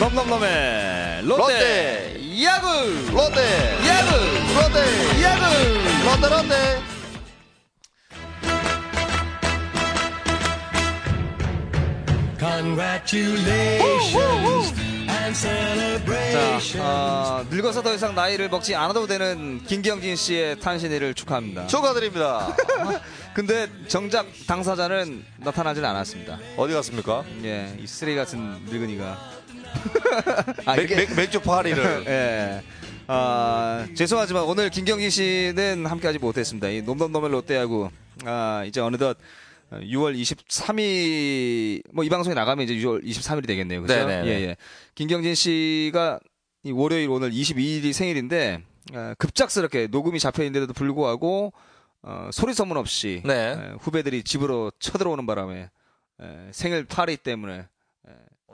넘넘넘의 롯데, 롯데. 야구 롯데 야구 롯데 야구 롯데 롯데 Congratulations and 자, celebrations. 어, 늙어서 더 이상 나이를 먹지 않아도 되는 김경진 씨의 탄신일을 축하합니다. 축하드립니다 근데 정작 당사자는 나타나질 않았습니다. 어디 갔습니까? 예, 이 쓰레기 같은 늙은이가. 아, 맥, 이게- 맥, 맥주 파리를 예. 아, 죄송하지만 오늘 김경진 씨는 함께하지 못했습니다. 이 놈놈놈의 롯데야구 아, 이제 어느덧 6월 23일 뭐 이 방송이 나가면 이제 6월 23일이 되겠네요. 그죠? 네네네. 예, 예. 김경진 씨가 이 월요일 오늘 22일이 생일인데 아, 급작스럽게 녹음이 잡혀 있는데도 불구하고 어, 소리 소문 없이 네. 예, 후배들이 집으로 쳐들어오는 바람에 예, 생일 파리 때문에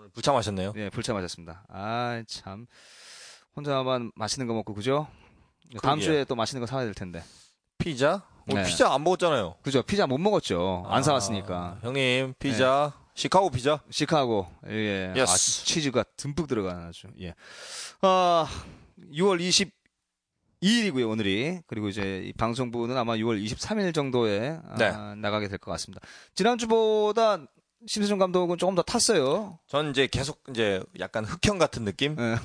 오늘 불참하셨네요 예, 불차 맞았습니다. 아, 참. 혼자만 맛있는 거 먹고, 그죠? 다음 그러게요. 주에 또 맛있는 거 사와야 될 텐데. 피자? 오늘 네. 피자 안 먹었잖아요 그죠? 피자 못 먹었죠. 안 아, 사왔으니까. 형님 피자 시카고 피자 시카고, 예. 아, Yes. 치즈가 듬뿍 들어간 아주, 예. 아, 6월 22일이고요, 오늘이. 그리고 이제 이 방송부는 아마 6월 23일 정도에 아, 네. 나가게 될 것 같습니다. 지난주보다 심세준 감독은 조금 더 탔어요. 전 이제 계속 이제 약간 흑형 같은 느낌 예.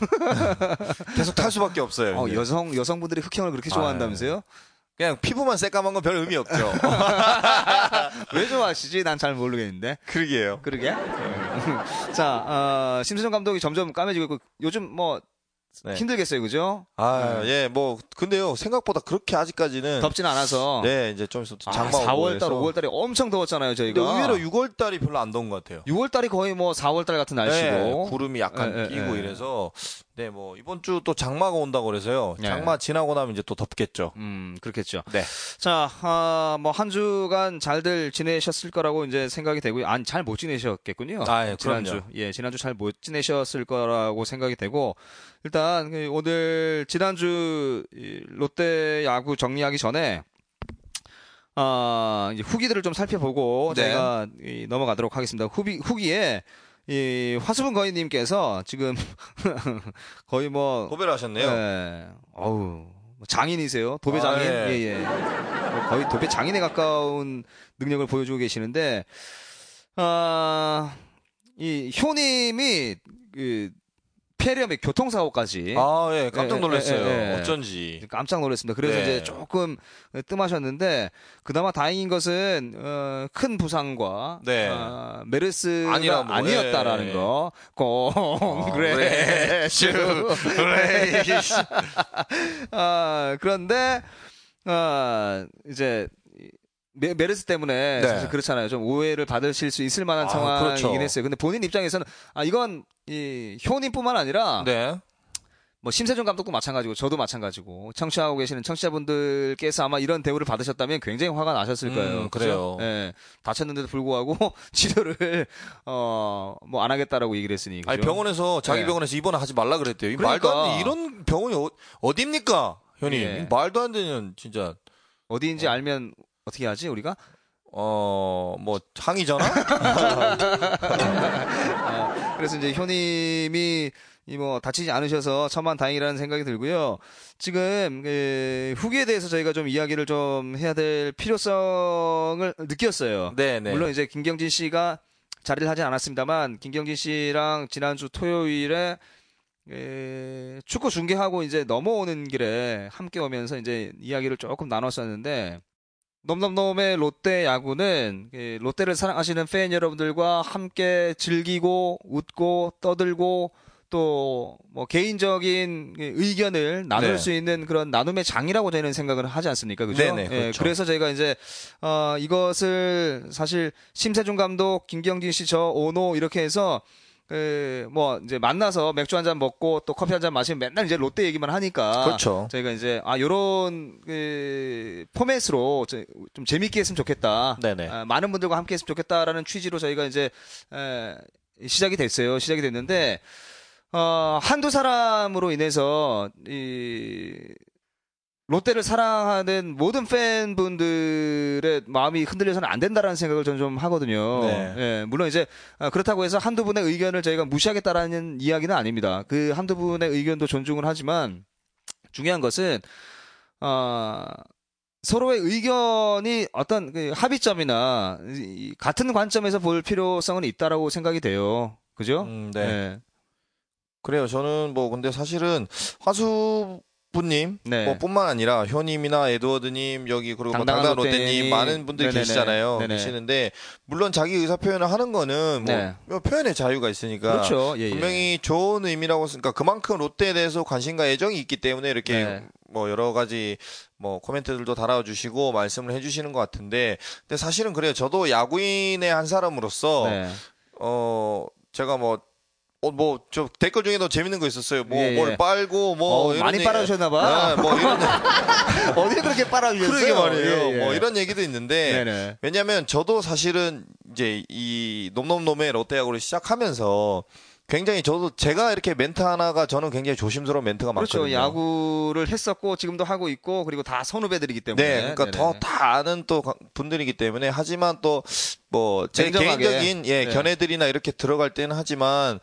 계속 탈 수밖에 없어요 어. 여성, 여성분들이 흑형을 그렇게 좋아한다면서요? 그냥 피부만 새까만 건 별 의미 없죠 왜 좋아하시지? 난 잘 모르겠는데. 그러게요 그러게. 자, 어, 심수정 감독이 점점 까매지고 있고 요즘 뭐 네. 힘들겠어요, 그죠? 아, 예, 뭐, 근데요, 생각보다 그렇게 아직까지는. 덥진 않아서. 네, 이제 좀 아, 장마 오고 4월달, 그래서. 5월달에 엄청 더웠잖아요, 저희가. 근데 의외로 6월달이 별로 안 더운 것 같아요. 6월달이 거의 뭐 4월달 같은 날씨고. 네, 구름이 약간 예, 예, 끼고 예. 이래서. 네, 뭐, 이번 주 또 장마가 온다고 그래서요. 네. 장마 지나고 나면 이제 또 덥겠죠. 음, 그렇겠죠. 네. 자, 아, 뭐, 한 주간 잘들 지내셨을 거라고 이제 생각이 되고요. 아니, 잘못 지내셨겠군요. 아, 예, 지난주. 그럼요. 예, 지난주 잘 못 지내셨을 거라고 생각이 되고, 일단, 그 오늘, 지난주, 이 롯데 야구 정리하기 전에, 아, 이제 후기들을 좀 살펴보고, 네. 제가 이, 넘어가도록 하겠습니다. 후기, 후기에, 이, 화수분 거인님께서 지금, 거의 뭐, 도배를 하셨네요. 네. 어우, 뭐 장인이세요. 도배 아, 장인. 예. 예, 예. 뭐 거의 도배 장인에 가까운 능력을 보여주고 계시는데, 아, 이 효님이 그 폐렴의 교통사고까지 아, 예, 깜짝 예, 놀랐어요. 예, 예, 예. 어쩐지. 깜짝 놀랐습니다. 그래서 네. 이제 조금 뜸하셨는데 그나마 다행인 것은 어, 큰 부상과 네. 어, 메르스가 아니라 뭐, 아니었다라는 예. 거. 공그레슈 아, 그런데 아, 이제 메, 메르스 때문에 네. 사실 그렇잖아요. 좀 오해를 받으실 수 있을 만한 아, 상황이긴 그렇죠. 했어요. 근데 본인 입장에서는 아 이건 이 효님뿐만 아니라 네. 뭐 심세준 감독도 마찬가지고 저도 마찬가지고 청취하고 계시는 청취자분들께서 아마 이런 대우를 받으셨다면 굉장히 화가 나셨을 거예요. 음? 그래요. 예. 다쳤는데도 불구하고 치료를 어 뭐 안 하겠다라고 얘기를 했으니. 아니, 그죠? 병원에서, 자기 네. 병원에서 입원 하지 말라 그랬대요. 이 그러니까. 말도 안 돼. 이런 병원이 어, 어딥니까? 형님. 예. 말도 안 되는, 진짜. 어디인지 알면 어떻게 하지 우리가? 어, 뭐, 항의 전화? 아, 그래서 이제 효님이 이 뭐 다치지 않으셔서 천만 다행이라는 생각이 들고요. 지금 그 후기에 대해서 저희가 좀 이야기를 좀 해야 될 필요성을 느꼈어요. 네네. 물론 이제 김경진 씨가 자리를 하진 않았습니다만 김경진 씨랑 지난주 토요일에 에, 축구 중계하고 이제 넘어오는 길에 함께 오면서 이제 이야기를 조금 나눴었는데 넘넘넘의 롯데 야구는 그 롯데를 사랑하시는 팬 여러분들과 함께 즐기고 웃고 떠들고 또 뭐 개인적인 그 의견을 나눌 네. 수 있는 그런 나눔의 장이라고 저희는 생각을 하지 않습니까? 그죠? 네네, 예, 그렇죠. 그래서 저희가 이제 어 이것을 사실 심세준 감독, 김경진 씨, 저 오노 이렇게 해서 그 뭐 이제 만나서 맥주 한 잔 먹고 또 커피 한 잔 마시면 맨날 이제 롯데 얘기만 하니까 그렇죠. 저희가 이제 아 요런 그 포맷으로 저- 좀 재밌게 했으면 좋겠다. 네네. 아, 많은 분들과 함께 했으면 좋겠다라는 취지로 저희가 이제 에, 시작이 됐어요. 시작이 됐는데 어, 한두 사람으로 인해서 이 롯데를 사랑하는 모든 팬분들의 마음이 흔들려서는 안 된다라는 생각을 저는 좀 하거든요. 네. 예, 물론 이제 아, 그렇다고 해서 한두 분의 의견을 저희가 무시하겠다라는 이야기는 아닙니다. 그 한두 분의 의견도 존중을 하지만 중요한 것은 어, 서로의 의견이 어떤 그 합의점이나 이- 같은 관점에서 볼 필요성은 있다라고 생각이 돼요. 그죠? 음, 네. 예. 그래요. 저는 뭐 근데 사실은 화수 부님 네. 뭐 뿐만 아니라 효님이나 에드워드님 여기 그리고 뭐 당당한 당당 롯데님. 많은 분들이 네네네. 계시잖아요. 네네. 계시는데 물론 자기 의사 표현을 하는 거는 뭐 네. 뭐 표현의 자유가 있으니까 그렇죠. 예, 예. 분명히 좋은 의미라고 쓰니까 그만큼 롯데에 대해서 관심과 애정이 있기 때문에 이렇게 네. 뭐 여러 가지 뭐 코멘트들도 달아주시고 말씀을 해주시는 것 같은데 근데 사실은 그래요. 저도 야구인의 한 사람으로서 네. 어 제가 뭐 어, 뭐, 저 댓글 중에도 재밌는 거 있었어요. 뭐, 예, 예. 뭘 빨고, 뭐, 어, 많이 얘기- 빨아주셨나봐. 네, 뭐, 이런, 어디 그렇게 빨아주셨어요? 그러게 말이에요. 예, 예. 뭐, 이런 얘기도 있는데, 네네. 왜냐면 저도 사실은 이제 이 놈놈놈의 롯데야구를 시작하면서 굉장히 저도 제가 이렇게 멘트 하나가 저는 굉장히 조심스러운 멘트가 그렇죠. 많거든요. 야구를 했었고 지금도 하고 있고 그리고 다 선후배들이기 때문에. 네, 그러니까. 더 다 아는 또 가- 분들이기 때문에 하지만 또 뭐 제. 개인적인 예 네. 견해들이나 이렇게 들어갈 때는 하지만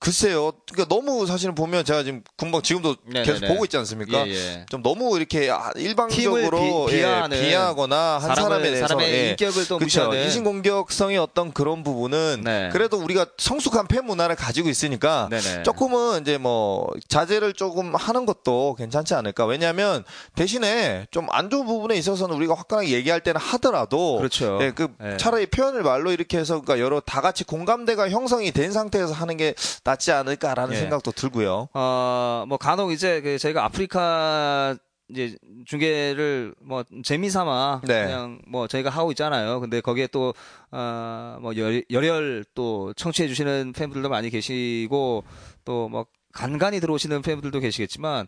글쎄요. 그러니까 너무 사실은 보면 제가 지금 금방 지금도 네네네. 계속 보고 있지 않습니까? 예, 예. 좀 너무 이렇게 아, 일방적으로 비- 예, 비하하거나 한 사람에 대해서 사람의 예. 인격을 또 그렇죠. 무시하는. 인신 공격성의 어떤 그런 부분은 네. 그래도 우리가 성숙한 팬 문화를 가지고 있으니까 네네. 조금은 이제 뭐 자제를 조금 하는 것도 괜찮지 않을까. 왜냐하면 대신에 좀 안 좋은 부분에 있어서는 우리가 화끈하게 얘기할 때는 하더라도 그렇죠. 예, 그 예. 차라리 표현을 말로 이렇게 해서 그러니까 여러 다 같이 공감대가 형성이 된 상태에서 하는 게 낫지 않을까라는 예. 생각도 들고요. 어, 뭐 간혹 이제 그 저희가 아프리카 이제 중계를 뭐 재미 삼아 네. 그냥 뭐 저희가 하고 있잖아요. 근데 거기에 또 어, 뭐 열, 열혈 또 청취해 주시는 팬분들도 많이 계시고 또뭐 간간히 들어오시는 팬분들도 계시겠지만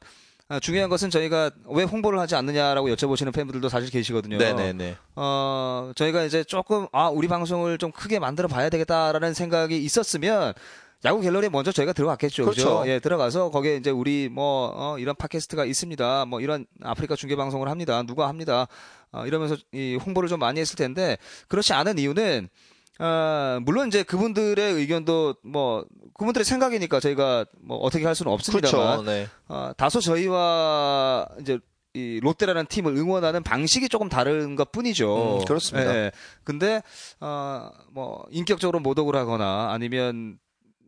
아, 중요한 것은 저희가 왜 홍보를 하지 않느냐라고 여쭤보시는 팬분들도 사실 계시거든요. 네네네. 어, 저희가 이제 조금, 아, 우리 방송을 좀 크게 만들어 봐야 되겠다라는 생각이 있었으면, 야구 갤러리에 먼저 저희가 들어갔겠죠. 그죠? 그렇죠. 예, 들어가서 거기에 이제 우리 뭐, 어, 이런 팟캐스트가 있습니다. 뭐 이런 아프리카 중계 방송을 합니다. 누가 합니다. 어, 이러면서 이 홍보를 좀 많이 했을 텐데, 그렇지 않은 이유는, 어, 물론 이제 그분들의 의견도 뭐, 그분들의 생각이니까 저희가 뭐 어떻게 할 수는 없습니다만, 그렇죠. 네. 어, 다소 저희와 이제 이 롯데라는 팀을 응원하는 방식이 조금 다른 것 뿐이죠. 음, 그렇습니다. 예, 예. 근데 어, 뭐 인격적으로 모독을 하거나 아니면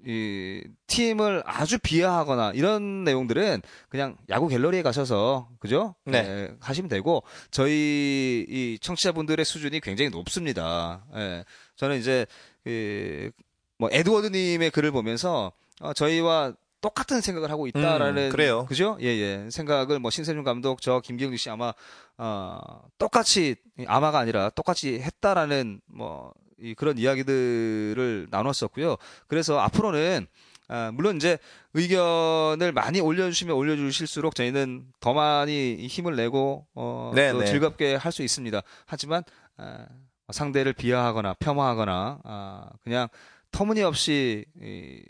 이 팀을 아주 비하하거나 이런 내용들은 그냥 야구 갤러리에 가셔서 그죠? 네. 예, 하시면 되고 저희 이 청취자분들의 수준이 굉장히 높습니다. 예. 저는 이제 그뭐 에드워드 님의 글을 보면서 어, 저희와 똑같은 생각을 하고 있다라는 음, 그래요. 그죠? 예, 예. 생각을 뭐 신세준 감독, 저 김경주 씨 아마 어 똑같이 아마가 아니라 똑같이 했다라는 뭐 이 그런 이야기들을 나눴었고요. 그래서 앞으로는 아, 물론 이제 의견을 많이 올려주시면 올려주실수록 저희는 더 많이 힘을 내고 어, 네, 또 네. 즐겁게 할 수 있습니다. 하지만 아, 상대를 비하하거나 폄하하거나 아, 그냥 터무니없이 이,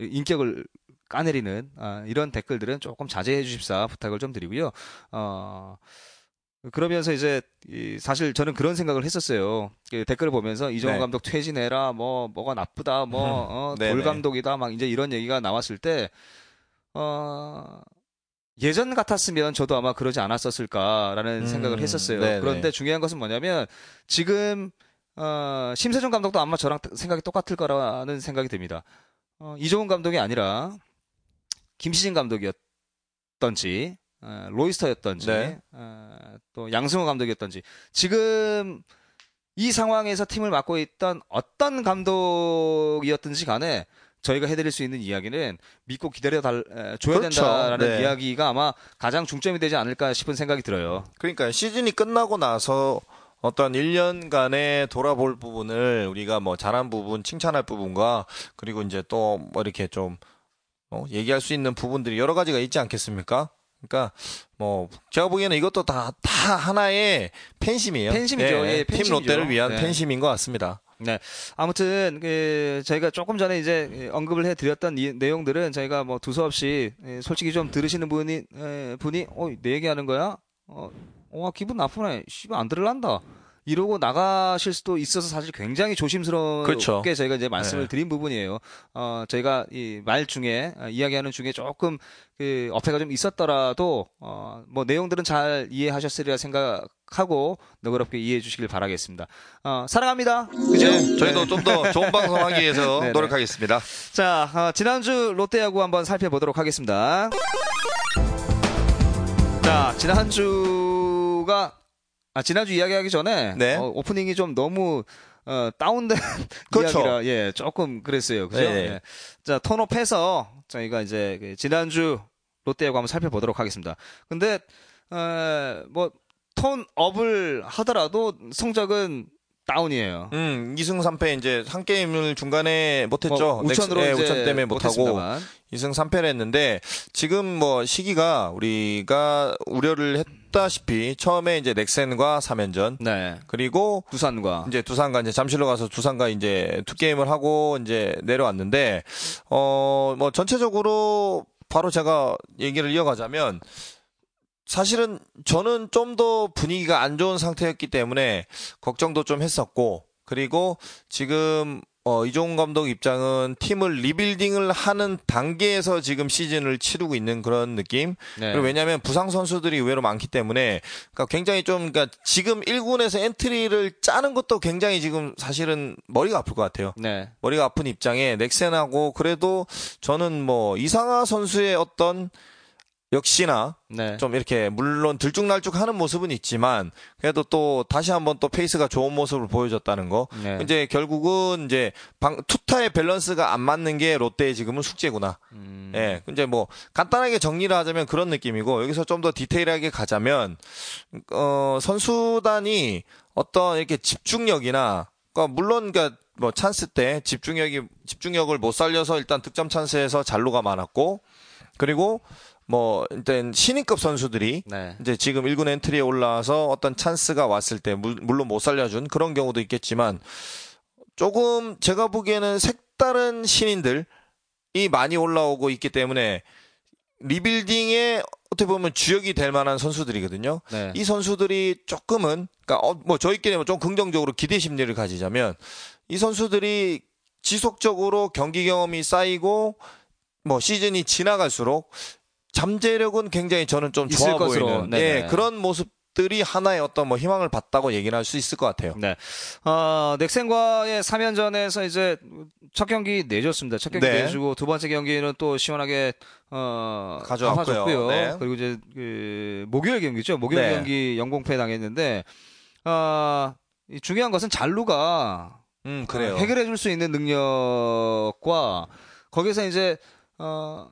인격을 까내리는 아, 이런 댓글들은 조금 자제해 주십사 부탁을 좀 드리고요. 어, 그러면서 이제 이, 사실 저는 그런 생각을 했었어요. 그 댓글을 보면서 이정호 네. 감독 퇴진해라, 뭐 뭐가 나쁘다, 뭐 어, 네네. 돌 감독이다, 막 이제 이런 얘기가 나왔을 때 어, 예전 같았으면 저도 아마 그러지 않았었을까라는 음, 생각을 했었어요. 네네. 그런데 중요한 것은 뭐냐면 지금 어, 심세준 감독도 아마 저랑 생각이 똑같을 거라는 생각이 듭니다. 어, 이종훈 감독이 아니라 김시진 감독이었던지 어, 로이스터였던지 네. 어, 또 양승호 감독이었던지 지금 이 상황에서 팀을 맡고 있던 어떤 감독이었든지 간에 저희가 해드릴 수 있는 이야기는 믿고 기다려 달, 에, 줘야 그렇죠. 된다라는 네. 이야기가 아마 가장 중점이 되지 않을까 싶은 생각이 들어요. 그러니까 시즌이 끝나고 나서 어떤 1년간의 돌아볼 부분을 우리가 뭐 잘한 부분, 칭찬할 부분과 그리고 이제 또 뭐 이렇게 좀 어, 얘기할 수 있는 부분들이 여러 가지가 있지 않겠습니까? 그러니까 뭐 제가 보기에는 이것도 다 다 하나의 팬심이에요. 팬심이죠. 예, 팀 팬심이죠. 롯데를 위한 네. 팬심인 것 같습니다. 네. 아무튼 그 저희가 조금 전에 이제 언급을 해드렸던 이 내용들은 저희가 뭐 두서없이 예, 솔직히 좀 들으시는 분이 에, 분이 어내 얘기하는 거야? 어, 와 기분 나쁘네. 씨발 안 들을란다. 이러고 나가실 수도 있어서 사실 굉장히 조심스럽게 그렇죠. 저희가 이제 말씀을 네. 드린 부분이에요. 어, 저희가 이 말 중에 어, 이야기하는 중에 조금 그 어폐가 좀 있었더라도 어, 뭐 내용들은 잘 이해하셨으리라 생각하고 너그럽게 이해해 주시길 바라겠습니다. 어, 사랑합니다. 그죠? 네, 저희도 네. 좀더 좋은 방송하기 위해서 네네. 노력하겠습니다. 자, 어, 지난주 롯데야구 한번 살펴보도록 하겠습니다. 자, 지난주가 아, 지난주 이야기하기 전에 네. 어, 오프닝이 좀 너무 어, 다운된 그렇죠. 이야기라 예, 조금 그랬어요. 그죠? 네. 예. 자, 턴업해서 저희가 이제 그 지난주 롯데야구 한번 살펴보도록 하겠습니다. 근데 어, 뭐 turn up을 하더라도 성적은 다운이에요. 음, 2승 3패 이제 한 게임을 중간에 못 했죠. 뭐 우천으로 넥스- 예, 이제 우천 때문에 못 하고 못했습니다만. 2승 3패를 했는데 지금 뭐 시기가 우리가 우려를 했다시피 처음에 이제 넥센과 3연전 네. 그리고 두산과 이제 두산과 이제 잠실로 가서 두산과 이제 two 게임을 하고 이제 내려왔는데 어 뭐 전체적으로 바로 제가 얘기를 이어가자면 사실은 저는 좀 더 분위기가 안 좋은 상태였기 때문에 걱정도 좀 했었고 그리고 지금 어, 이종운 감독 입장은 팀을 리빌딩을 하는 단계에서 지금 시즌을 치르고 있는 그런 느낌. 네. 그리고 왜냐하면 부상 선수들이 의외로 많기 때문에 그러니까 굉장히 좀 그러니까 지금 1군에서 엔트리를 짜는 것도 굉장히 지금 사실은 머리가 아플 것 같아요. 네. 머리가 아픈 입장에 넥센하고 그래도 저는 뭐 이상화 선수의 어떤 역시나 네. 좀 이렇게 물론 들쭉날쭉 하는 모습은 있지만 그래도 또 다시 한번 또 페이스가 좋은 모습을 보여줬다는 거. 네. 이제 결국은 이제 방, 투타의 밸런스가 안 맞는 게 롯데의 지금은 숙제구나. 음. 예, 이제 뭐 간단하게 정리를 하자면 그런 느낌이고 여기서 좀 더 디테일하게 가자면 어 선수단이 어떤 이렇게 집중력이나 그러니까 물론 그러니까 뭐 찬스 때 집중력이 집중력을 못 살려서 일단 득점 찬스에서 잔로가 많았고 그리고 뭐 일단 신인급 선수들이 네. 이제 지금 1군 엔트리에 올라와서 어떤 찬스가 왔을 때 물- 물론 못 살려준 그런 경우도 있겠지만 조금 제가 보기에는 색다른 신인들이 많이 올라오고 있기 때문에 리빌딩에 어떻게 보면 주역이 될 만한 선수들이거든요. 네. 이 선수들이 조금은 그러니까 어, 뭐 저희끼리 좀 긍정적으로 기대 심리를 가지자면 이 선수들이 지속적으로 경기 경험이 쌓이고 뭐 시즌이 지나갈수록 잠재력은 굉장히 저는 좀 좋아 것으로, 보이는 네네. 예, 그런 모습 들이 하나의 어떤 뭐 희망을 봤다고 얘기를 할 수 있을 것 같아요. 네. 어, 넥센과의 3연전에서 이제 첫 경기 내줬습니다. 첫 경기 네. 내주고 두 번째 경기는 또 시원하게 어, 가져왔고요. 네. 그리고 이제 그 목요일 경기죠. 목요일 네. 경기 영공패 당했는데 어, 이 중요한 것은 잔루가 음, 그래요. 어, 해결해 줄 수 있는 능력과 거기서 이제 어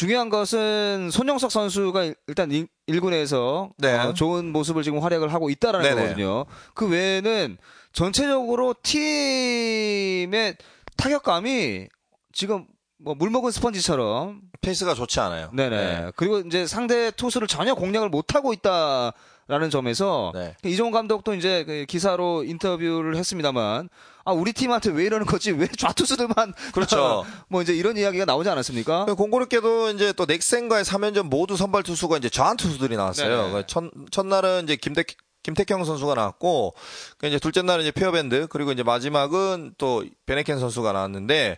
중요한 것은 손용석 선수가 일- 일단 1, 군에서 네. 좋은 모습을 지금 활약을 하고 있다라는 네네. 거거든요. 그 외에는 전체적으로 팀의 타격감이 지금 뭐 물먹은 스펀지처럼 페이스가 좋지 않아요. 네네. 그리고 이제 상대 투수를 전혀 공략을 못 하고 있다 라는 점에서 네. 이종운 감독도 이제 그 기사로 인터뷰를 했습니다만 아 우리 팀한테 왜 이러는 거지 왜 좌투수들만 그렇죠. 뭐 이제 이런 이야기가 나오지 않았습니까? 공교롭게도 이제 또 넥센과의 3연전 모두 선발 투수가 이제 좌완 투수들이 나왔어요. 네네. 그 첫, 첫날은 이제 김택, 김택형 선수가 나왔고, 그 이제 둘째 날은 이제 피어밴드, 그리고 이제 마지막은 또 밴헤켄 선수가 나왔는데,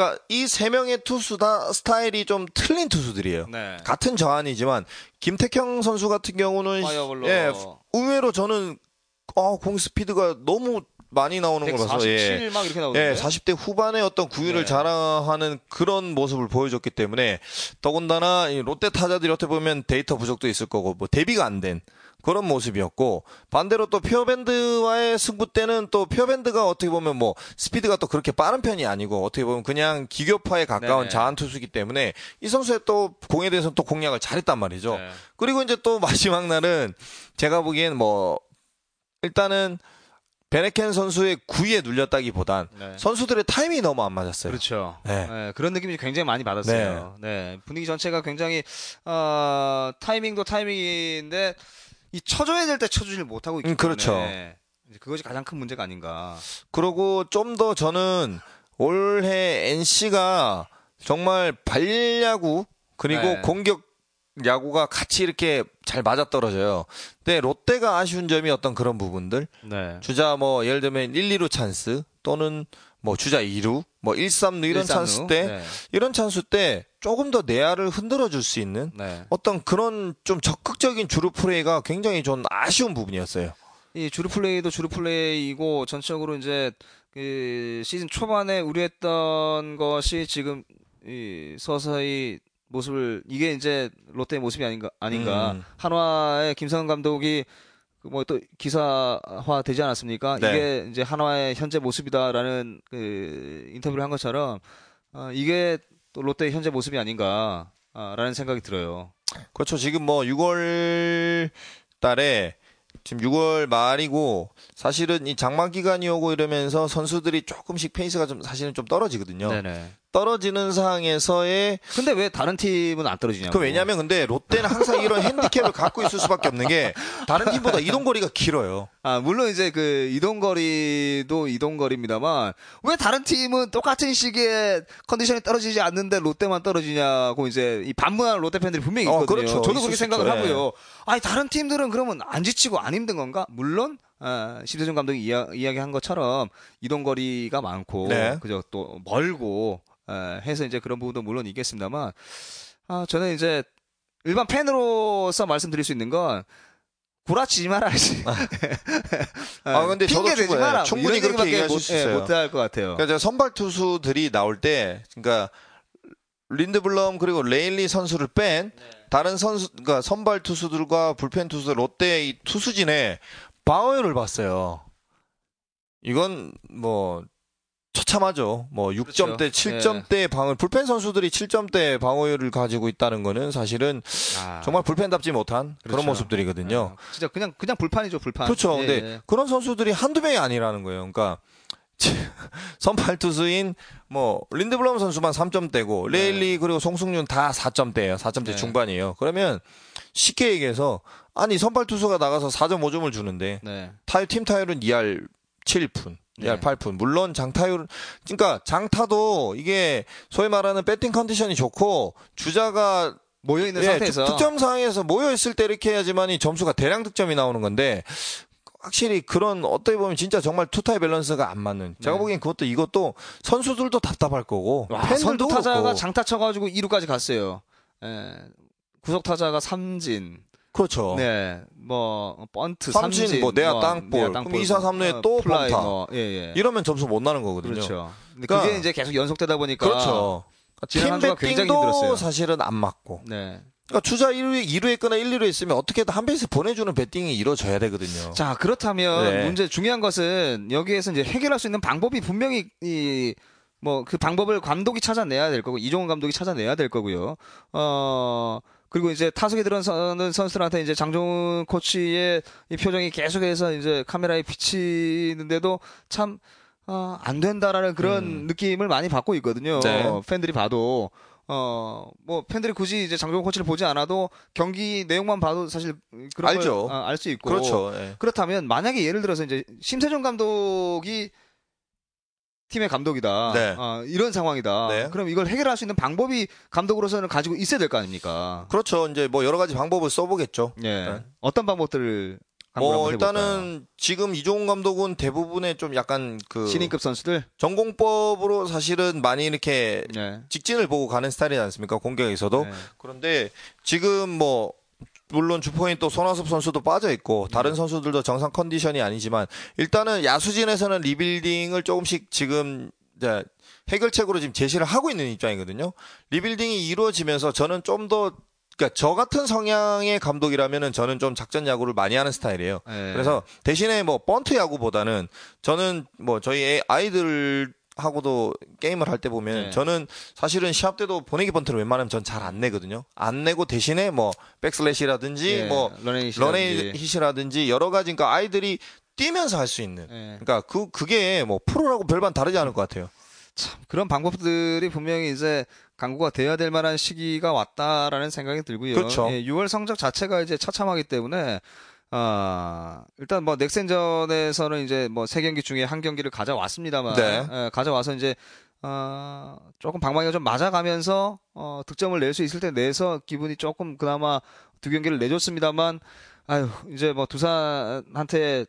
그러니까 이 세 명의 투수 다 스타일이 좀 틀린 투수들이에요. 네. 같은 좌완이지만 김택형 선수 같은 경우는 파이어볼러 예, 의외로 저는 어, 공 스피드가 너무 많이 나오는 걸 봐서 예. 147 막 이렇게 나오는데 예, 40대 후반에 어떤 구위를 네. 자랑하는 그런 모습을 보여줬기 때문에 더군다나 이 롯데 타자들이 어떻게 보면 데이터 부족도 있을 거고 뭐 대비가 안 된 그런 모습이었고 반대로 또 피어밴드와의 승부 때는 또 피어밴드가 어떻게 보면 뭐 스피드가 또 그렇게 빠른 편이 아니고 어떻게 보면 그냥 기교파에 가까운 네네. 좌완 투수이기 때문에 이 선수의 또 공에 대해서 또 공략을 잘했단 말이죠. 네. 그리고 이제 또 마지막 날은 제가 보기엔 뭐 일단은 베네켄 선수의 구위에 눌렸다기보단 네. 선수들의 타이밍이 너무 안 맞았어요. 그렇죠. 네. 네, 그런 느낌이 굉장히 많이 받았어요. 네. 분위기 전체가 굉장히 어, 타이밍도 타이밍인데 이 쳐줘야 될 때 쳐주질 못하고 있기 음, 그렇죠. 때문에 그것이 가장 큰 문제가 아닌가. 그리고 좀 더 저는 올해 NC가 정말 발야구 그리고 네. 공격 야구가 같이 이렇게 잘 맞아떨어져요. 근데 롯데가 아쉬운 점이 어떤 그런 부분들 네. 주자 뭐 예를 들면 1, 2루 찬스 또는 뭐 주자 2루 뭐 1, 3루 이런 찬스 때 네. 이런 찬스 때 조금 더 내야를 흔들어 줄 수 있는 네. 어떤 그런 좀 적극적인 주루 플레이가 굉장히 좀 아쉬운 부분이었어요. 이 주루 플레이도 주루 플레이이고 전체적으로 이제 그 시즌 초반에 우려했던 것이 지금 이 서서히 모습을 이게 이제 롯데의 모습이 아닌가 아닌가 음. 한화의 김성현 감독이 뭐 또 기사화 되지 않았습니까? 네. 이게 이제 한화의 현재 모습이다라는 그 인터뷰를 한 것처럼 어, 이게 또 롯데의 현재 모습이 아닌가라는 생각이 들어요. 그렇죠. 지금 뭐 6월 달에 지금 6월 말이고 사실은 이 장마 기간이 오고 이러면서 선수들이 조금씩 페이스가 좀 사실은 좀 떨어지거든요. 네네. 떨어지는 상황에서의 근데 왜 다른 팀은 안 떨어지냐고? 그 왜냐면 근데 롯데는 항상 이런 핸디캡을 갖고 있을 수밖에 없는 게 다른 팀보다 이동 거리가 길어요. 아, 물론 이제 그 이동 거리도 이동 거리입니다만 왜 다른 팀은 똑같은 시기에 컨디션이 떨어지지 않는데 롯데만 떨어지냐고 이제 이 반문하는 롯데 팬들이 분명히 어, 있거든요. 그렇죠. 저도 그렇게 수 생각을. 예. 하고요. 아니 다른 팀들은 그러면 안 지치고 안 힘든 건가? 물론 아, 심세준 감독이 이야, 이야기한 것처럼 이동 거리가 많고 네. 그죠 또 멀고 아, 해서 이제 그런 부분도 물론 있겠습니다만 아, 저는 이제 일반 팬으로서 말씀드릴 수 있는 건 구라치지 말아야지. 아, 근데 저도 핑계 대지 충분히- 마라. 충분히 그렇게 얘기하실 못, 수 예, 있어요. 못할 것 같아요. 그러니까 제가 선발 투수들이 나올 때, 그러니까 린드블럼 그리고 레일리 선수를 뺀 다른 선수, 그러니까 선발 투수들과 불펜 투수 롯데 이 투수진의 방어율을 봤어요. 이건 뭐 처참하죠. 뭐 6점대, 그렇죠. 7점대 방어, 불펜 선수들이 7점대 방어율을 가지고 있다는 거는 사실은 아, 정말 불펜답지 못한 그런 그렇죠. 모습들이거든요. 예, 진짜 그냥 그냥 불판이죠 불판. 그렇죠. 예, 근데 예. 그런 선수들이 한두 명이 아니라는 거예요. 그러니까 선발 투수인 뭐 린드블럼 선수만 3점대고 레일리 그리고 송승준 다 4점대예요. 4점대 네. 중반이에요. 그러면 쉽게 얘기해서 아니 선발 투수가 나가서 4.5점을 주는데 네. 타율 팀 타율은 2할 7푼. 2할 네. 8푼. 물론 장타율 그러니까 장타도 이게 소위 말하는 배팅 컨디션이 좋고 주자가 모여 있는 예, 상태에서 득- 득점 상황에서 모여 있을 때 이렇게 해야지만이 점수가 대량 득점이 나오는 건데 확실히 그런 어떻게 보면 진짜 정말 투타의 밸런스가 안 맞는. 제가 네. 보기엔 그것도 이것도 선수들도 답답할 거고 와, 팬들도 선두 타자가. 장타 쳐가지고 2루까지 갔어요. 예. 후속 타자가 삼진. 그렇죠. 네. 뭐 번트 삼진, 삼진, 뭐 내야 땅볼, 그럼 2사 3루에 어, 또 플라이 범타. 뭐, 예, 예. 이러면 점수 못 나는 거거든요. 그렇죠. 근데 그러니까- 그게 이제 계속 연속되다 보니까 그렇죠. 지난 팀한 주가 굉장히 배팅도 힘들었어요. 사실은 안 맞고. 네. 그러니까 주자 1루에, 2루에 있거나 1, 2루에 있으면 어떻게든 한 베이스 보내주는 배팅이 이루어져야 되거든요. 자, 그렇다면 네. 문제 중요한 것은 여기에서 이제 해결할 수 있는 방법이 분명히 이 뭐 그 방법을 감독이 찾아내야 될 거고 이종훈 감독이 찾아내야 될 거고요. 어 그리고 이제 타석에 들어서는 선수들한테 이제 장종훈 코치의 이 표정이 계속해서 이제 카메라에 비치는데도 참 어, 안 된다라는 그런 음. 느낌을 많이 받고 있거든요. 네. 팬들이 봐도 어, 뭐, 팬들이 굳이 이제 장종훈 코치를 보지 않아도 경기 내용만 봐도 사실 그런 알죠. 알수 있고. 그렇죠. 예. 그렇다면 만약에 예를 들어서 이제 심세준 감독이 팀의 감독이다. 네. 아, 이런 상황이다. 네. 그럼 이걸 해결할 수 있는 방법이 감독으로서는 가지고 있어야 될 거 아닙니까? 그렇죠. 이제 뭐 여러 가지 방법을 써보겠죠. 예. 네. 어떤 방법들을 뭐? 일단은 지금 이종훈 감독은 대부분의 좀 약간 그 신인급 선수들. 전공법으로 사실은 많이 이렇게 네. 직진을 보고 가는 스타일이지 않습니까? 공격에서도. 네. 그런데 지금 뭐 물론 주포인 또 손아섭 선수도 빠져 있고 네. 다른 선수들도 정상 컨디션이 아니지만 일단은 야수진에서는 리빌딩을 조금씩 지금 이제 해결책으로 지금 제시를 하고 있는 입장이거든요. 리빌딩이 이루어지면서 저는 좀더 그러니까 저 같은 성향의 감독이라면은 저는 좀 작전 야구를 많이 하는 스타일이에요. 네. 그래서 대신에 뭐 번트 야구보다는 저는 뭐 저희 애- 아이들 하고도 게임을 할 때 보면 네. 저는 사실은 시합 때도 보내기 번트를 웬만하면 전 잘 안 내거든요. 안 내고 대신에 뭐 백슬래시라든지 예, 뭐. 런앤히트라든지 여러 가지 그러니까 아이들이 뛰면서 할 수 있는 예. 그러니까 그 그게 뭐 프로라고 별반 다르지 않을 것 같아요. 그런 방법들이 분명히 이제 강구가 돼야 될 만한 시기가 왔다라는 생각이 들고요. 그렇죠. 예, 6월 성적 자체가 이제 처참하기 때문에 아, 일단 뭐 넥센전에서는 이제 뭐 세 경기 중에 한 경기를 가져왔습니다만 네. 예, 가져와서 이제 어, 조금 방망이가 좀 맞아가면서 어, 득점을 낼 수 있을 때 내서 기분이 조금 그나마 두 경기를 내줬습니다만 아유 이제 뭐 두산한테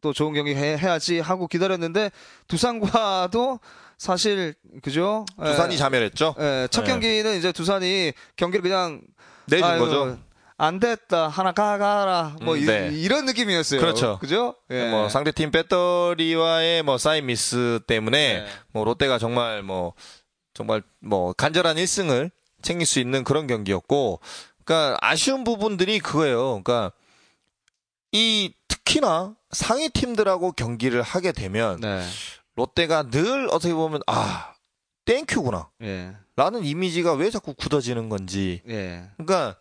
또 좋은 경기 해, 해야지 하고 기다렸는데 두산과도 사실 그죠? 예, 두산이 자멸했죠. 예, 첫 네. 경기는 이제 두산이 경기를 그냥 내준 아이고, 거죠. 안 됐다. 하나 가가라. 뭐 음, 이, 네. 이 런 느낌이었어요. 그렇죠. 그죠? 예. 뭐 상대팀 배터리와의 뭐 사인 미스 때문에 네. 뭐 롯데가 정말 뭐 정말 뭐 간절한 1승을 챙길 수 있는 그런 경기였고 그러니까 아쉬운 부분들이 그거예요. 그러니까 이 특히나 상위 팀들하고 경기를 하게 되면 네. 롯데가 늘 어떻게 보면 아 땡큐구나 예. 라는 이미지가 왜 자꾸 굳어지는 건지 예. 그러니까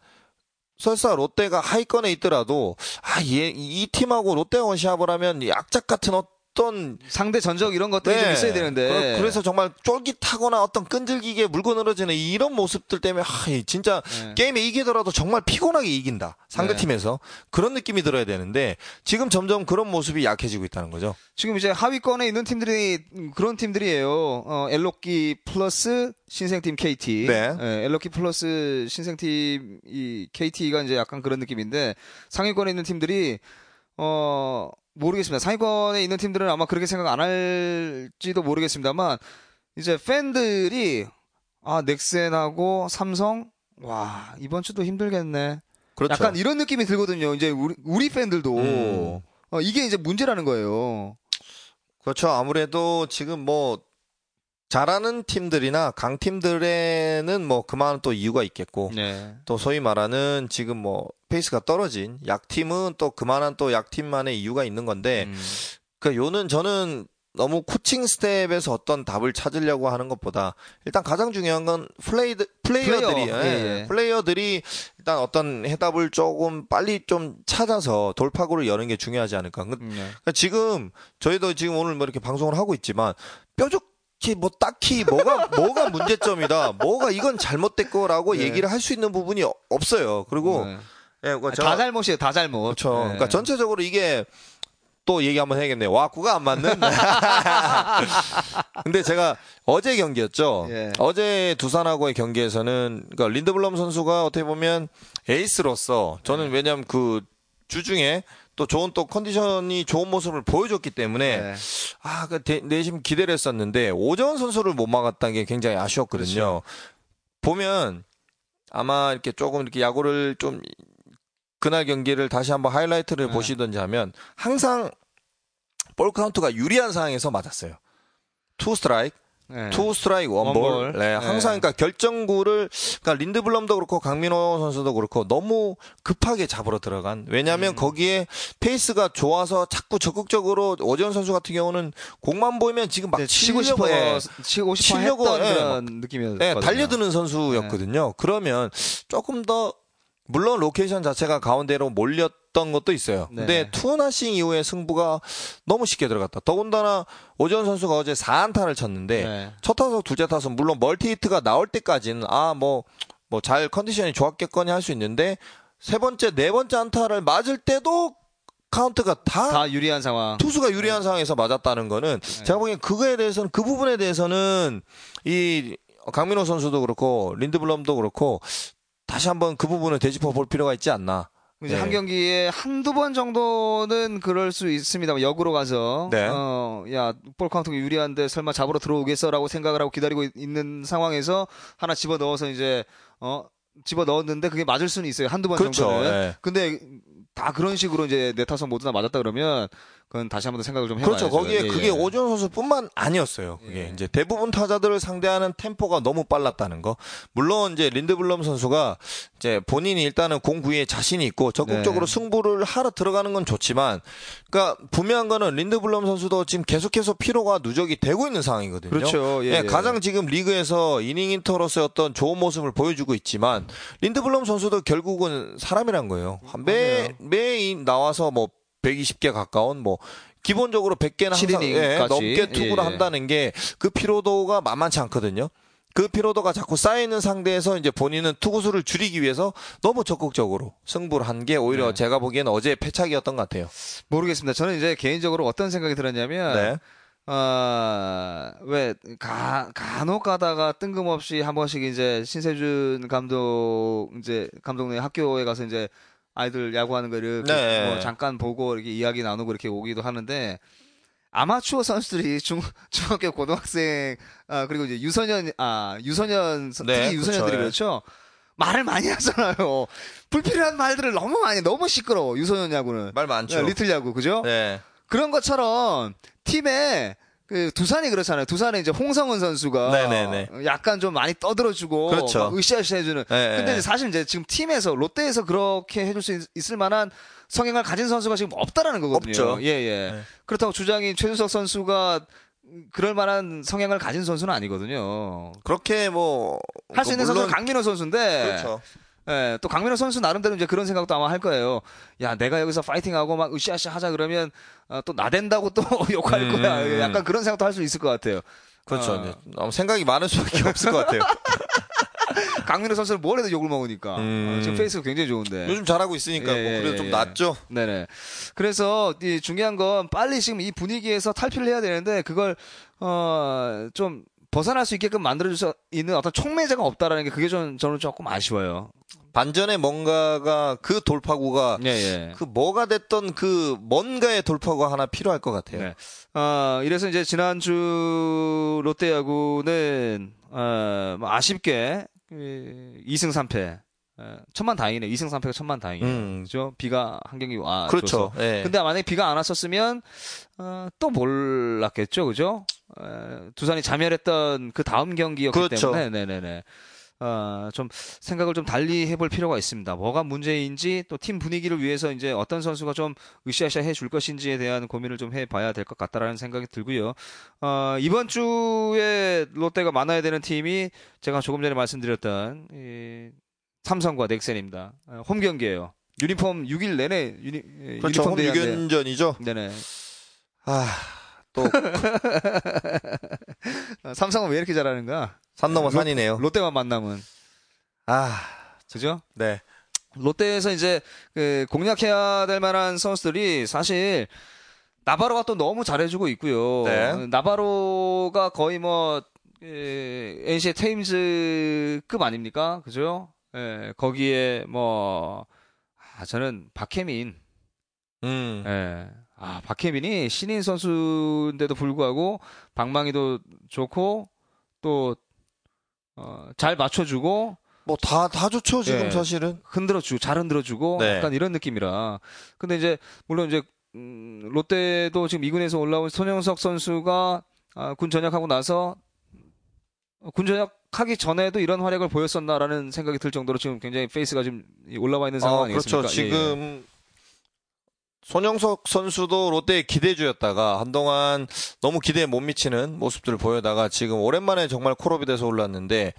설사 롯데가 하위권에 있더라도 아이 팀하고 롯데가 원시합을 하면 약작 같은 어 떤 상대 전적 이런 것들이 좀 있어야 되는데. 그, 래서 정말 쫄깃하거나 어떤 끈질기게 물고 늘어지는 이런 모습들 때문에 아, 이 진짜 예. 게임에 이기더라도 정말 피곤하게 이긴다 상대 네. 팀에서 그런 느낌이 들어야 되는데 지금 점점 그런 모습이 약해지고 있다는 거죠. 지금 이제 하위권에 있는 팀들이 음, 그런 팀들이에요. 어, 엘로키 플러스 신생팀 KT. 네. 예, 엘로키 플러스 신생팀 이 KT가 이제 약간 그런 느낌인데 상위권에 있는 팀들이 어 모르겠습니다. 상위권에 있는 팀들은 아마 그렇게 생각 안 할지도 모르겠습니다만 이제 팬들이 아 넥센하고 삼성 와 이번 주도 힘들겠네. 그렇죠. 약간 이런 느낌이 들거든요. 이제 우리, 우리 팬들도 음. 어, 이게 이제 문제라는 거예요. 그렇죠. 아무래도 지금 뭐 잘하는 팀들이나 강팀들에는 뭐 그만한 또 이유가 있겠고 네. 또 소위 말하는 지금 뭐 페이스가 떨어진 약팀은 또 그만한 또 약팀만의 이유가 있는 건데 음. 그 요는 저는 너무 코칭 스태프에서 어떤 답을 찾으려고 하는 것보다 일단 가장 중요한 건 플레이 플레이어들이 플레이어, 예, 예, 예. 플레이어들이 일단 어떤 해답을 조금 빨리 좀 찾아서 돌파구를 여는 게 중요하지 않을까. 그- 음, 네. 그러니까 지금 저희도 지금 오늘 뭐 이렇게 방송을 하고 있지만 뾰족히 뭐 딱히 뭐가 뭐가 문제점이다, 뭐가 이건 잘못됐거라고 네. 얘기를 할 수 있는 부분이 어- 없어요. 그리고 네. 예, 그다 잘못이에요. 다 잘못. 그렇죠. 네. 그러니까 전체적으로 이게 또 얘기 한번 해야겠네요. 와꾸가 안 맞는. 근데 제가 어제 경기였죠. 예. 어제 두산하고의 경기에서는 그러니까 린드블럼 선수가 어떻게 보면 에이스로서 저는 네. 왜냐하면 그 주중에 또 좋은 또 컨디션이 좋은 모습을 보여줬기 때문에 네. 아, 그 대- 내심 기대를 했었는데 오전 선수를 못 막았다는 게 굉장히 아쉬웠거든요. 그렇죠. 보면 아마 이렇게 조금 이렇게 야구를 좀 그날 경기를 다시 한번 하이라이트를 네. 보시든지 하면 항상 볼 카운트가 유리한 상황에서 맞았어요. 투 스트라이크, 네. 투 스트라이크 원볼. 원볼. 네, 항상 네. 그러니까 결정구를 그러니까 린드블럼도 그렇고 강민호 선수도 그렇고 너무 급하게 잡으러 들어간. 왜냐하면 음. 거기에 페이스가 좋아서 자꾸 적극적으로 오재원 선수 같은 경우는 공만 보이면 지금 막 네, 치고 싶어 예, 치고 싶어 치려고, 했던 예, 그런 느낌이었거든요. 네, 달려드는 선수였거든요. 그러면 조금 더 물론 location 자체가 가운데로 몰렸던 것도 있어요. 네. 근데 two nothing 이후에 승부가 너무 쉽게 들어갔다. 더군다나 오재원 선수가 어제 4안타를 쳤는데 네. 첫 타석, 둘째 타석 물론 멀티 히트가 나올 때까지는 아 뭐 뭐 잘 컨디션이 좋았겠거니 할 수 있는데 세 번째, 네 번째 안타를 맞을 때도 카운트가 다, 다 유리한 상황. 투수가 유리한 상황에서 맞았다는 거는 제가 보기엔 그거에 대해서는 그 부분에 대해서는 이 강민호 선수도 그렇고 린드블럼도 그렇고 다시 한번 그 부분을 되짚어 볼 필요가 있지 않나. 이제 네. 한 경기에 한두 번 정도는 그럴 수 있습니다. 역으로 가서 네. 어, 야, 볼 카운트가 유리한데 설마 잡으러 들어오겠어라고 생각을 하고 기다리고 있- 있는 상황에서 하나 집어 넣어서 이제 어 집어 넣었는데 그게 맞을 수는 있어요. 한두 번 그렇죠. 정도는. 네. 근데 다 그런 식으로 이제 네 타석 모두 다 맞았다 그러면 그건 다시 한번 더 생각을 좀 해봐야죠. 그렇죠. 거기에 예, 그게 예. 오전 선수뿐만 아니었어요. 그게 예. 이제 대부분 타자들을 상대하는 템포가 너무 빨랐다는 거. 물론 이제 린드블럼 선수가 이제 본인이 일단은 공 구위에 자신이 있고 적극적으로 네. 승부를 하러 들어가는 건 좋지만, 그러니까 분명한 거는 린드블럼 선수도 지금 계속해서 피로가 누적이 되고 있는 상황이거든요. 그렇죠. 예, 예, 예. 가장 지금 리그에서 이닝 인터로서의 어떤 좋은 모습을 보여주고 있지만 린드블럼 선수도 결국은 사람이란 거예요. 매, 매 나와서 뭐 120개 가까운 뭐 기본적으로 100개는 항상 예. 넘게 투구를 예, 예. 한다는 게 그 피로도가 만만치 않거든요. 그 피로도가 자꾸 쌓이는 상대에서 이제 본인은 투구수를 줄이기 위해서 너무 적극적으로 승부를 한 게 오히려 네. 제가 보기에는 어제 패착이었던 것 같아요. 모르겠습니다. 저는 이제 개인적으로 어떤 생각이 들었냐면 네. 어, 왜, 가, 간혹 가다가 뜬금없이 한 번씩 이제 신세준 감독, 이제 감독네 학교에 가서 이제 아이들 야구하는 거 이렇게 네. 뭐 잠깐 보고 이렇게 이야기 나누고 이렇게 오기도 하는데 아마추어 선수들이 중, 중학교 고등학생, 아, 그리고 이제 유소년, 아, 유소년, 선- 네, 특히 유소년들이 그쵸, 예. 그렇죠. 말을 많이 하잖아요. 불필요한 말들을 너무 많이, 너무 시끄러워, 유소년 야구는. 말 많죠. 네, 리틀 야구, 그죠? 네. 그런 것처럼 팀에 그 두산이 그렇잖아요. 두산에 이제 홍성은 선수가 네네네. 약간 좀 많이 떠들어주고 그렇죠. 막 으쌰으쌰 해주는. 네, 근데 네. 이제 사실 이제 지금 팀에서 롯데에서 그렇게 해줄 수 있, 을 만한 성향을 가진 선수가 지금 없다라는 거거든요. 없죠. 예 예. 네. 그렇다고 주장인 최준석 선수가 그럴 만한 성향을 가진 선수는 아니거든요. 그렇게 뭐 할 수 있는 선수는 강민호 선수인데 그렇죠. 예, 또 강민호 선수 나름대로 이제 그런 생각도 아마 할 거예요. 야, 내가 여기서 파이팅하고 막 으쌰으쌰 하자 그러면 어, 또 나댄다고 또 욕할 음. 거야. 약간 그런 생각도 할 수 있을 것 같아요. 그렇죠. 어. 이제 너무 생각이 많을 수밖에 없을 것 같아요. 강민호 선수는 뭘 해도 욕을 먹으니까 음. 어, 지금 페이스가 굉장히 좋은데. 요즘 잘하고 있으니까 예, 뭐 그래도 예, 좀 예. 낫죠. 네네. 그래서 이 중요한 건 빨리 지금 이 분위기에서 탈피를 해야 되는데 그걸 어좀 벗어날 수 있게끔 만들어줄 수 있는 어떤 촉매제가 없다라는 게 그게 좀 저는 조금 아쉬워요. 반전에 뭔가가 그 돌파구가 예 예. 그 뭐가 됐던 그 뭔가의 돌파구가 하나 필요할 것 같아요. 네. 어, 이래서 이제 지난주 롯데야구는, 어, 뭐 아쉽게, 그 2승 3패. 어, 천만 다행이네. 2승 3패가 천만 다행이에요. 음. 그죠? 비가 한 경기 와. 그렇죠. 예. 근데 만약에 비가 안 왔었으면, 어, 또 몰랐겠죠. 그죠? 어, 두산이 자멸했던 그 다음 경기였기 그렇죠. 때문에. 네네네. 어, 좀 생각을 좀 달리 해볼 필요가 있습니다. 뭐가 문제인지 또 팀 분위기를 위해서 이제 어떤 선수가 좀 으쌰으쌰 해줄 것인지에 대한 고민을 좀 해봐야 될 것 같다라는 생각이 들고요. 어, 이번 주에 롯데가 만나야 되는 팀이 제가 조금 전에 말씀드렸던 이 삼성과 넥센입니다. 어, 홈 경기예요. 유니폼 6일 내내 유니, 예, 그렇죠. 대회인데. 6연전이죠. 네네. 아, 또 어, 삼성은 왜 이렇게 잘하는가? 산 넘어 롯- 산이네요. 롯데만 만나면 아, 그죠? 네. 롯데에서 이제 그 공략해야 될 만한 선수들이 사실 나바로가 또 너무 잘해주고 있고요. 네. 나바로가 거의 뭐 에, NC 테임즈급 아닙니까? 그죠? 예, 거기에 뭐 아, 저는 박혜민, 음. 예. 아 박혜민이 신인 선수인데도 불구하고 방망이도 좋고 또 어, 잘 맞춰주고 뭐 다 다 좋죠 지금 예. 사실은. 흔들어주고 잘 흔들어주고 네. 약간 이런 느낌이라. 근데 이제 물론 이제 음, 롯데도 지금 2군에서 올라온 손영석 선수가 아, 군 전역하고 나서 어, 군 전역 하기 전에도 이런 활약을 보였었나라는 생각이 들 정도로 지금 굉장히 페이스가 지금 올라와 있는 상황 아, 아니겠습니까? 그렇죠. 예, 예. 지금 손용석 선수도 롯데의 기대주였다가 한동안 너무 기대에 못 미치는 모습들을 보이다가 지금 오랜만에 정말 call up이 돼서 올랐는데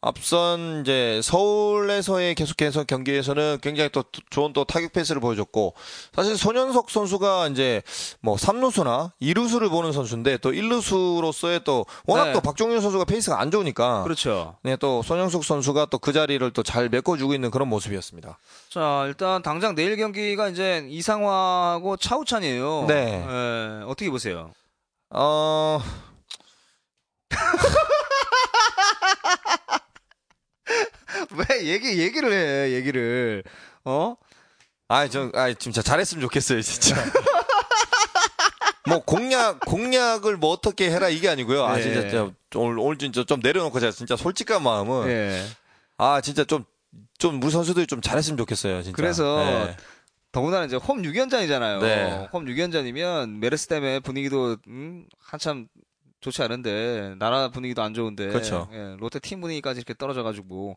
앞선 이제 서울에서의 계속해서 경기에서는 굉장히 또 좋은 또 타격 페이스를 보여줬고 사실 손현석 선수가 이제 뭐 3루수나 2루수를 보는 선수인데 또 1루수로서의 또 워낙 네. 또 박종윤 선수가 페이스가 안 좋으니까 그렇죠. 네, 또 손영숙 선수가 또 그 자리를 또 잘 메꿔주고 있는 그런 모습이었습니다. 자 일단 당장 내일 경기가 이제 이상화하고 차우찬이에요. 네. 예, 어떻게 보세요? 어, 왜 얘기 얘기를 해 얘기를 어? 아, 저, 아, 진짜 잘했으면 좋겠어요, 진짜. 뭐 공략 공략을 뭐 어떻게 해라 이게 아니고요. 아 네. 진짜, 진짜 오늘 오늘 진짜 좀 내려놓고 제가 진짜 솔직한 마음은 예. 아 진짜 좀 좀 우리 선수들이 좀 잘했으면 좋겠어요. 진짜. 그래서 네. 더군다나 이제 홈 6연전이잖아요. 네. 홈 6연전이면 메르스 때문에 분위기도 음, 한참 좋지 않은데 나라 분위기도 안 좋은데 그렇죠. 예, 롯데 팀 분위기까지 이렇게 떨어져가지고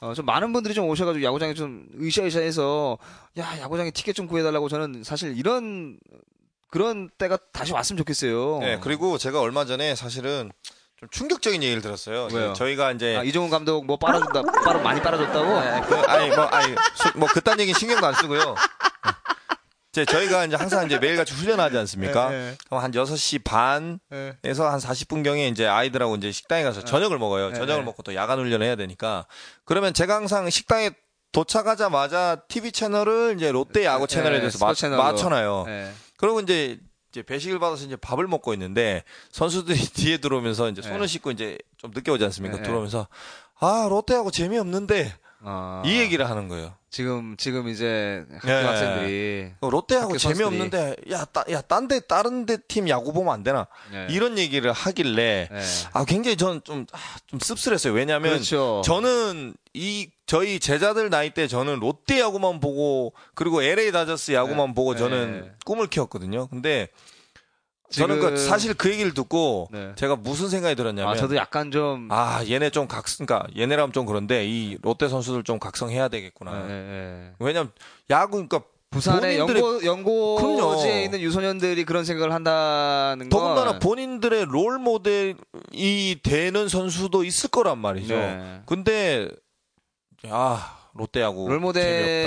어, 좀 많은 분들이 좀 오셔가지고 야구장에 좀 으쌰으쌰해서 야 야구장에 티켓 좀 구해달라고 저는 사실 이런 그런 때가 다시 왔으면 좋겠어요. 네, 그리고 제가 얼마 전에 사실은 좀 충격적인 얘기를 들었어요. 왜요? 저희가 이제 아, 이종훈 감독 뭐 빨아준다, 빨아 많이 빨아줬다고? 네, 그, 아니 뭐 아니 수- 뭐 그딴 얘기 신경도 안 쓰고요. 이제 저희가 이제 항상 이제 매일같이 훈련하지 않습니까? 네, 네. 그럼 한 6시 반에서 한 40분경에 이제 아이들하고 이제 식당에 가서 저녁을 먹어요. 네, 저녁을 네. 먹고 또 야간 훈련을 해야 되니까. 그러면 제가 항상 식당에 도착하자마자 TV 채널을 이제 롯데 야구 네, 채널에 대해서 채널로. 맞춰놔요. 네. 그리고 이제 이제 배식을 받아서 이제 밥을 먹고 있는데 선수들이 뒤에 들어오면서 이제 손을 네. 씻고 이제 좀 늦게 오지 않습니까? 네, 들어오면서 아 롯데하고 재미없는데 어, 이 얘기를 하는 거예요. 지금 지금 이제 학교 네. 학생들이 어, 롯데하고 재미없는데 야야딴데 다른 데 팀 야구 보면 안 되나 네. 이런 얘기를 하길래 네. 아 굉장히 저는 좀, 아, 좀 씁쓸했어요. 왜냐하면 그렇죠. 저는 이 저희 제자들 나이 때 저는 롯데 야구만 보고 그리고 LA 다저스 야구만 네. 보고 네. 저는 꿈을 키웠거든요. 근데 저는 그 사실 그 얘기를 듣고 네. 제가 무슨 생각이 들었냐면 아 저도 약간 좀 아 얘네 좀 각, 그러니까 얘네라면 좀 그런데 이 롯데 선수들 좀 각성해야 되겠구나. 예, 예. 왜냐면 야구 그러니까 부산의 본인들의- 연고. 연고지에 있는 유소년들이 그런 생각을 한다는 건 더군다나 본인들의 롤 모델이 되는 선수도 있을 거란 말이죠. 네. 근데 아 롯데 야구 롤 재미없다.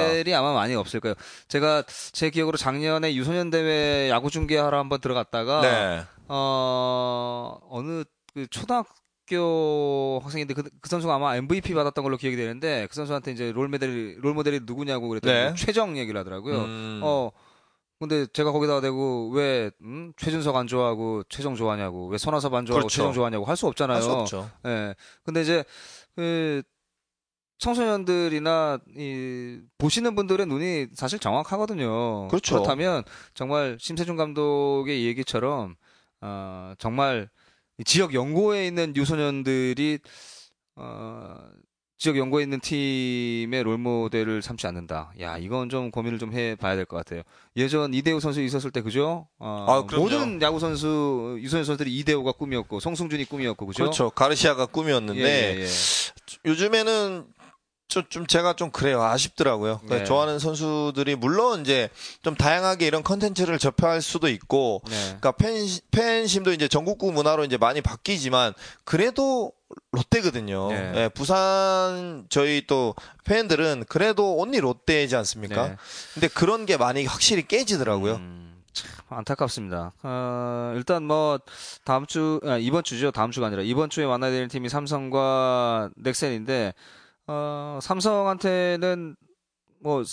모델이 아마 많이 없을 거예요. 제가 제 기억으로 작년에 유소년 대회 야구 중계하러 한번 들어갔다가 네. 어 어느 그 초등학교 학생인데 그, 그 선수가 아마 MVP 받았던 걸로 기억이 되는데 그 선수한테 이제 롤 모델이 롤 모델이 누구냐고 그랬더니 네. 최정 얘기를 하더라고요. 음. 어 근데 제가 거기다가 대고 왜 음? 최준석 안 좋아하고 최정 좋아하냐고 왜 손아섭 안 좋아하고 그렇죠. 최정 좋아하냐고 할 수 없잖아요. 할 수 없죠. 예. 근데 이제 그 청소년들이나 이 보시는 분들의 눈이 사실 정확하거든요. 그렇죠. 그렇다면 정말 심세준 감독의 얘기처럼 어, 정말 이 지역 연고에 있는 유소년들이 어, 지역 연고에 있는 팀의 롤 모델을 삼지 않는다. 야, 이건 좀 고민을 좀 해봐야 될 것 같아요. 예전 이대호 선수 있었을 때 그죠? 어, 아. 모든 야구 선수 유소년 선수들이 이대호가 꿈이었고 송승준이 꿈이었고 그죠? 그렇죠. 가르시아가 꿈이었는데 예, 예, 예. 요즘에는 좀, 좀 제가 좀 그래요. 아쉽더라고요. 네. 좋아하는 선수들이 물론 이제 좀 다양하게 이런 컨텐츠를 접할 수도 있고 네. 그러니까 팬, 팬심도 이제 전국구 문화로 이제 많이 바뀌지만 그래도 롯데거든요. 네. 예, 부산 저희 또 팬들은 그래도 온리 롯데이지 않습니까? 네. 근데 그런 게 많이 확실히 깨지더라고요. 음, 참 안타깝습니다. 어, 일단 뭐 다음 주 아, 이번 주죠. 다음 주가 아니라 이번 주에 만나야 되는 팀이 삼성과 넥센인데 어, 삼성한테는 뭐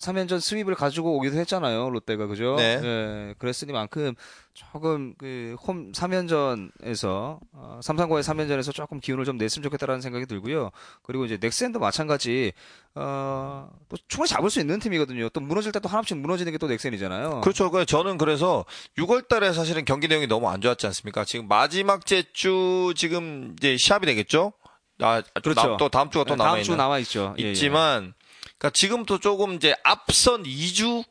3연전 스윕을 가지고 오기도 했잖아요. 롯데가 그죠? 네. 예, 그랬으니만큼 조금 그홈 3연전에서 어, 삼성과의 3연전에서 조금 기운을 좀 냈으면 좋겠다라는 생각이 들고요. 그리고 이제 넥센도 마찬가지 어, 또 충분히 잡을 수 있는 팀이거든요. 또 무너질 때 또 하나씩 무너지는 게 또 넥센이잖아요. 그렇죠. 그 저는 그래서 6월 달에 사실은 경기 내용이 너무 안 좋았지 않습니까? 지금 마지막 제주 지금 이제 시합이 되겠죠? 아, 그렇죠. 남- 또 다음 주가 또 남아 주 있는 남아 있죠. 예, 예. 있지만 그러니까 지금도 조금 이제 앞선 2주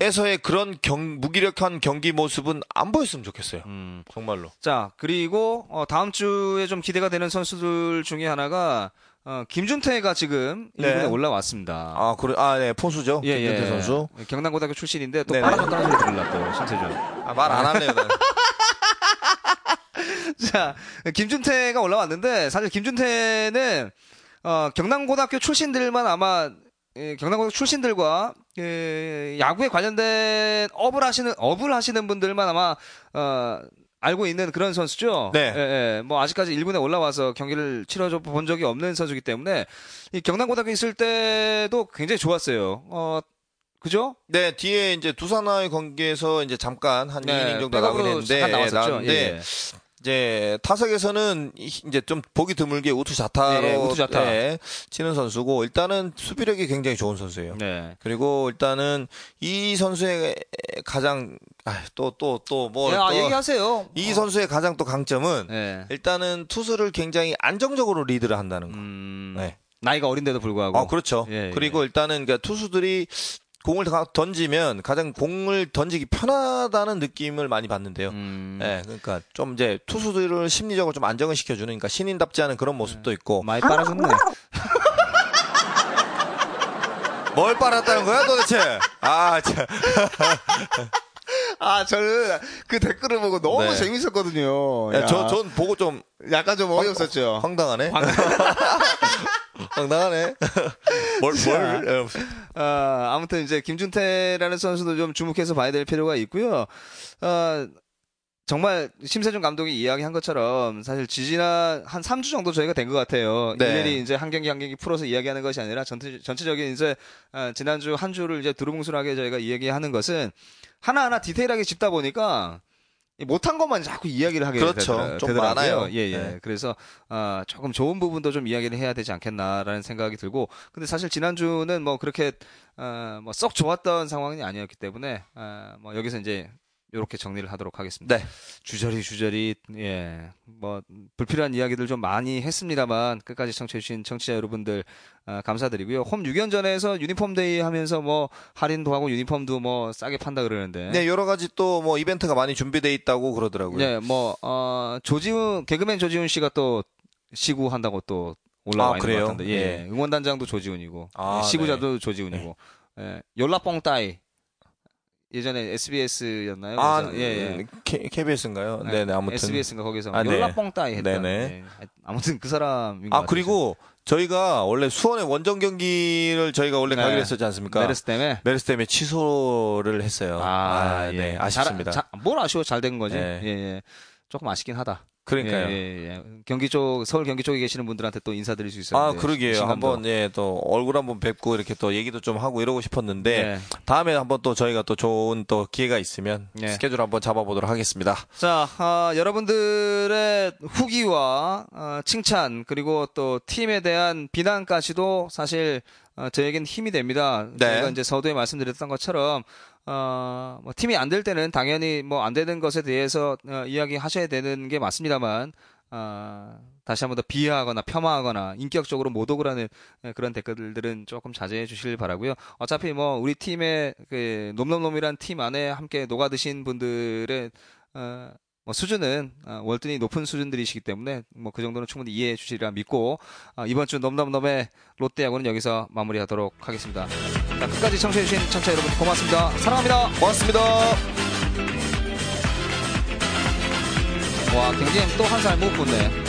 에서의 음, 그런 경, 무기력한 경기 모습은 안 보였으면 좋겠어요. 음. 정말로. 자 그리고 어, 다음 주에 좀 기대가 되는 선수들 중에 하나가 어, 김준태가 지금 네. 1군에 올라왔습니다. 아, 그래. 아, 네. 포수죠. 예, 김준태 예. 선수. 경남고등학교 출신인데 또 네네. 빨아줬다는 소리 들을라 또 심세준. 아, 말 안 할래요. 자, 김준태가 올라왔는데 사실 김준태는 어, 경남고등학교 출신들만 아마 예, 경남고등학교 출신들과 그 야구에 관련된 업을 하시는 업을 하시는 분들만 아마 어, 알고 있는 그런 선수죠. 네. 예, 예. 뭐 아직까지 1군에 올라와서 경기를 치러줘 본 적이 없는 선수이기 때문에 이 경남고등학교 있을 때도 굉장히 좋았어요. 어, 그죠? 네, 뒤에 이제 두산와의 경기에서 이제 잠깐 한 2이닝 정도 나오긴 했는데, 잠깐 나왔었죠. 나왔는데 예. 이제 타석에서는 이- 이제 좀 보기 드물게 우투 자타로 네, 우투 자타. 네, 치는 선수고 일단은 수비력이 굉장히 좋은 선수예요. 네. 그리고 일단은 이 선수의 가장 또 또 또뭐 아, 얘기하세요. 이 어. 선수의 가장 또 강점은 네. 일단은 투수를 굉장히 안정적으로 리드를 한다는 거. 음, 네. 나이가 어린데도 불구하고. 아, 그렇죠. 예, 예. 그리고 일단은 그러니까 투수들이 공을 다- 던지면 가장 공을 던지기 편하다는 느낌을 많이 받는데요. 음, 네, 그러니까 좀 이제 투수들을 심리적으로 좀 안정을 시켜주는, 그러니까 신인답지 않은 그런 모습도 있고. 많이 빨아줬네. 뭘 빨았다는 거야 도대체? 아, 참. 아, 저는 그 댓글을 보고 너무 네. 재밌었거든요. 야, 저, 전 보고 좀 약간 좀 어이없었죠. 황 당하네. 당당하네. 뭘, 뭘. 어, 아, 아무튼 이제 김준태라는 선수도 좀 주목해서 봐야 될 필요가 있고요. 어, 정말 심세준 감독이 이야기한 것처럼 사실 지지난 한 3주 정도 저희가 된 것 같아요. 네. 일일이 이제 한 경기 한 경기 풀어서 이야기하는 것이 아니라 전체, 전체적인 이제 아, 지난주 한 주를 이제 두루뭉술하게 저희가 이야기하는 것은 하나하나 디테일하게 짚다 보니까 이 못한 것만 자꾸 이야기를 하게 그렇죠. 되더라, 좀 되더라고요. 많아요. 예, 예. 네. 그래서 아, 조금 좋은 부분도 좀 이야기를 해야 되지 않겠나라는 생각이 들고 근데 사실 지난주는 뭐 그렇게 어, 뭐썩 좋았던 상황이 아니었기 때문에 아, 뭐 여기서 이제 이렇게 정리를 하도록 하겠습니다. 네. 주저리 주저리 예. 뭐 불필요한 이야기들 좀 많이 했습니다만 끝까지 청취해 주신 청취자 여러분들 아, 감사드리고요. 홈 6연전에서 유니폼 데이 하면서 뭐 할인도 하고 유니폼도 뭐 싸게 판다 그러는데 네, 여러 가지 또 뭐 이벤트가 많이 준비돼 있다고 그러더라고요. 네, 뭐, 어, 조지훈, 개그맨 조지훈 씨가 또 시구 한다고 또 올라와 아, 있는 그래요? 것 같은데, 예. 네. 응원단장도 조지훈이고, 아, 예, 시구자도 조지훈이고, 예. 열라뽕 따이. 예전에 SBS였나요? 아, 예, 예. K, KBS인가요? 네, 네, 아무튼. SBS인가 거기서 아, 네. 열라뽕 따이 했다. 네네. 예. 아무튼 그 사람인 것 아. 그리고 저희가 원래 수원의 원정 경기를 저희가 원래 네. 가기로 했었지 않습니까? 메르스 때문에. 메르스 때문에 취소를 했어요. 아, 예. 네, 아쉽습니다. 잘, 잘- 뭘 아쉬워? 잘 된 거지. 네. 예, 예. 조금 아쉽긴 하다. 그러니까요. 예, 예, 예. 경기 쪽, 서울 경기 쪽에 계시는 분들한테 또 인사드릴 수 있어요. 아, 그러게요. 한번, 예, 또, 얼굴 한번 뵙고, 이렇게 또 얘기도 좀 하고 이러고 싶었는데, 네. 다음에 한번 또 저희가 또 좋은 또 기회가 있으면, 네. 스케줄 한번 잡아보도록 하겠습니다. 자, 아, 여러분들의 후기와 아, 칭찬 그리고 또 팀에 대한 비난까지도 사실 어, 저에겐 힘이 됩니다. 네. 제가 이제 서두에 말씀드렸던 것처럼 어, 뭐 팀이 안 될 때는 당연히 뭐 안 되는 것에 대해서 어, 이야기하셔야 되는 게 맞습니다만 아, 다시 한번 더 비하하거나 폄하하거나 인격적으로 모독을 하는 예, 그런 댓글들은 조금 자제해 주시길 바라고요. 어차피 뭐 우리 팀의 그 놈놈놈이란 팀 안에 함께 녹아드신 분들의 어, 뭐 수준은 어, 월등히 높은 수준들이시기 때문에 뭐 그 정도는 충분히 이해해 주시리라 믿고 어, 이번 주 넘넘넘의 롯데야구는 여기서 마무리하도록 하겠습니다. 자, 끝까지 청취해 주신 청취자 여러분 고맙습니다. 사랑합니다. 고맙습니다. 와 경기엔 또한 살 못 붙네.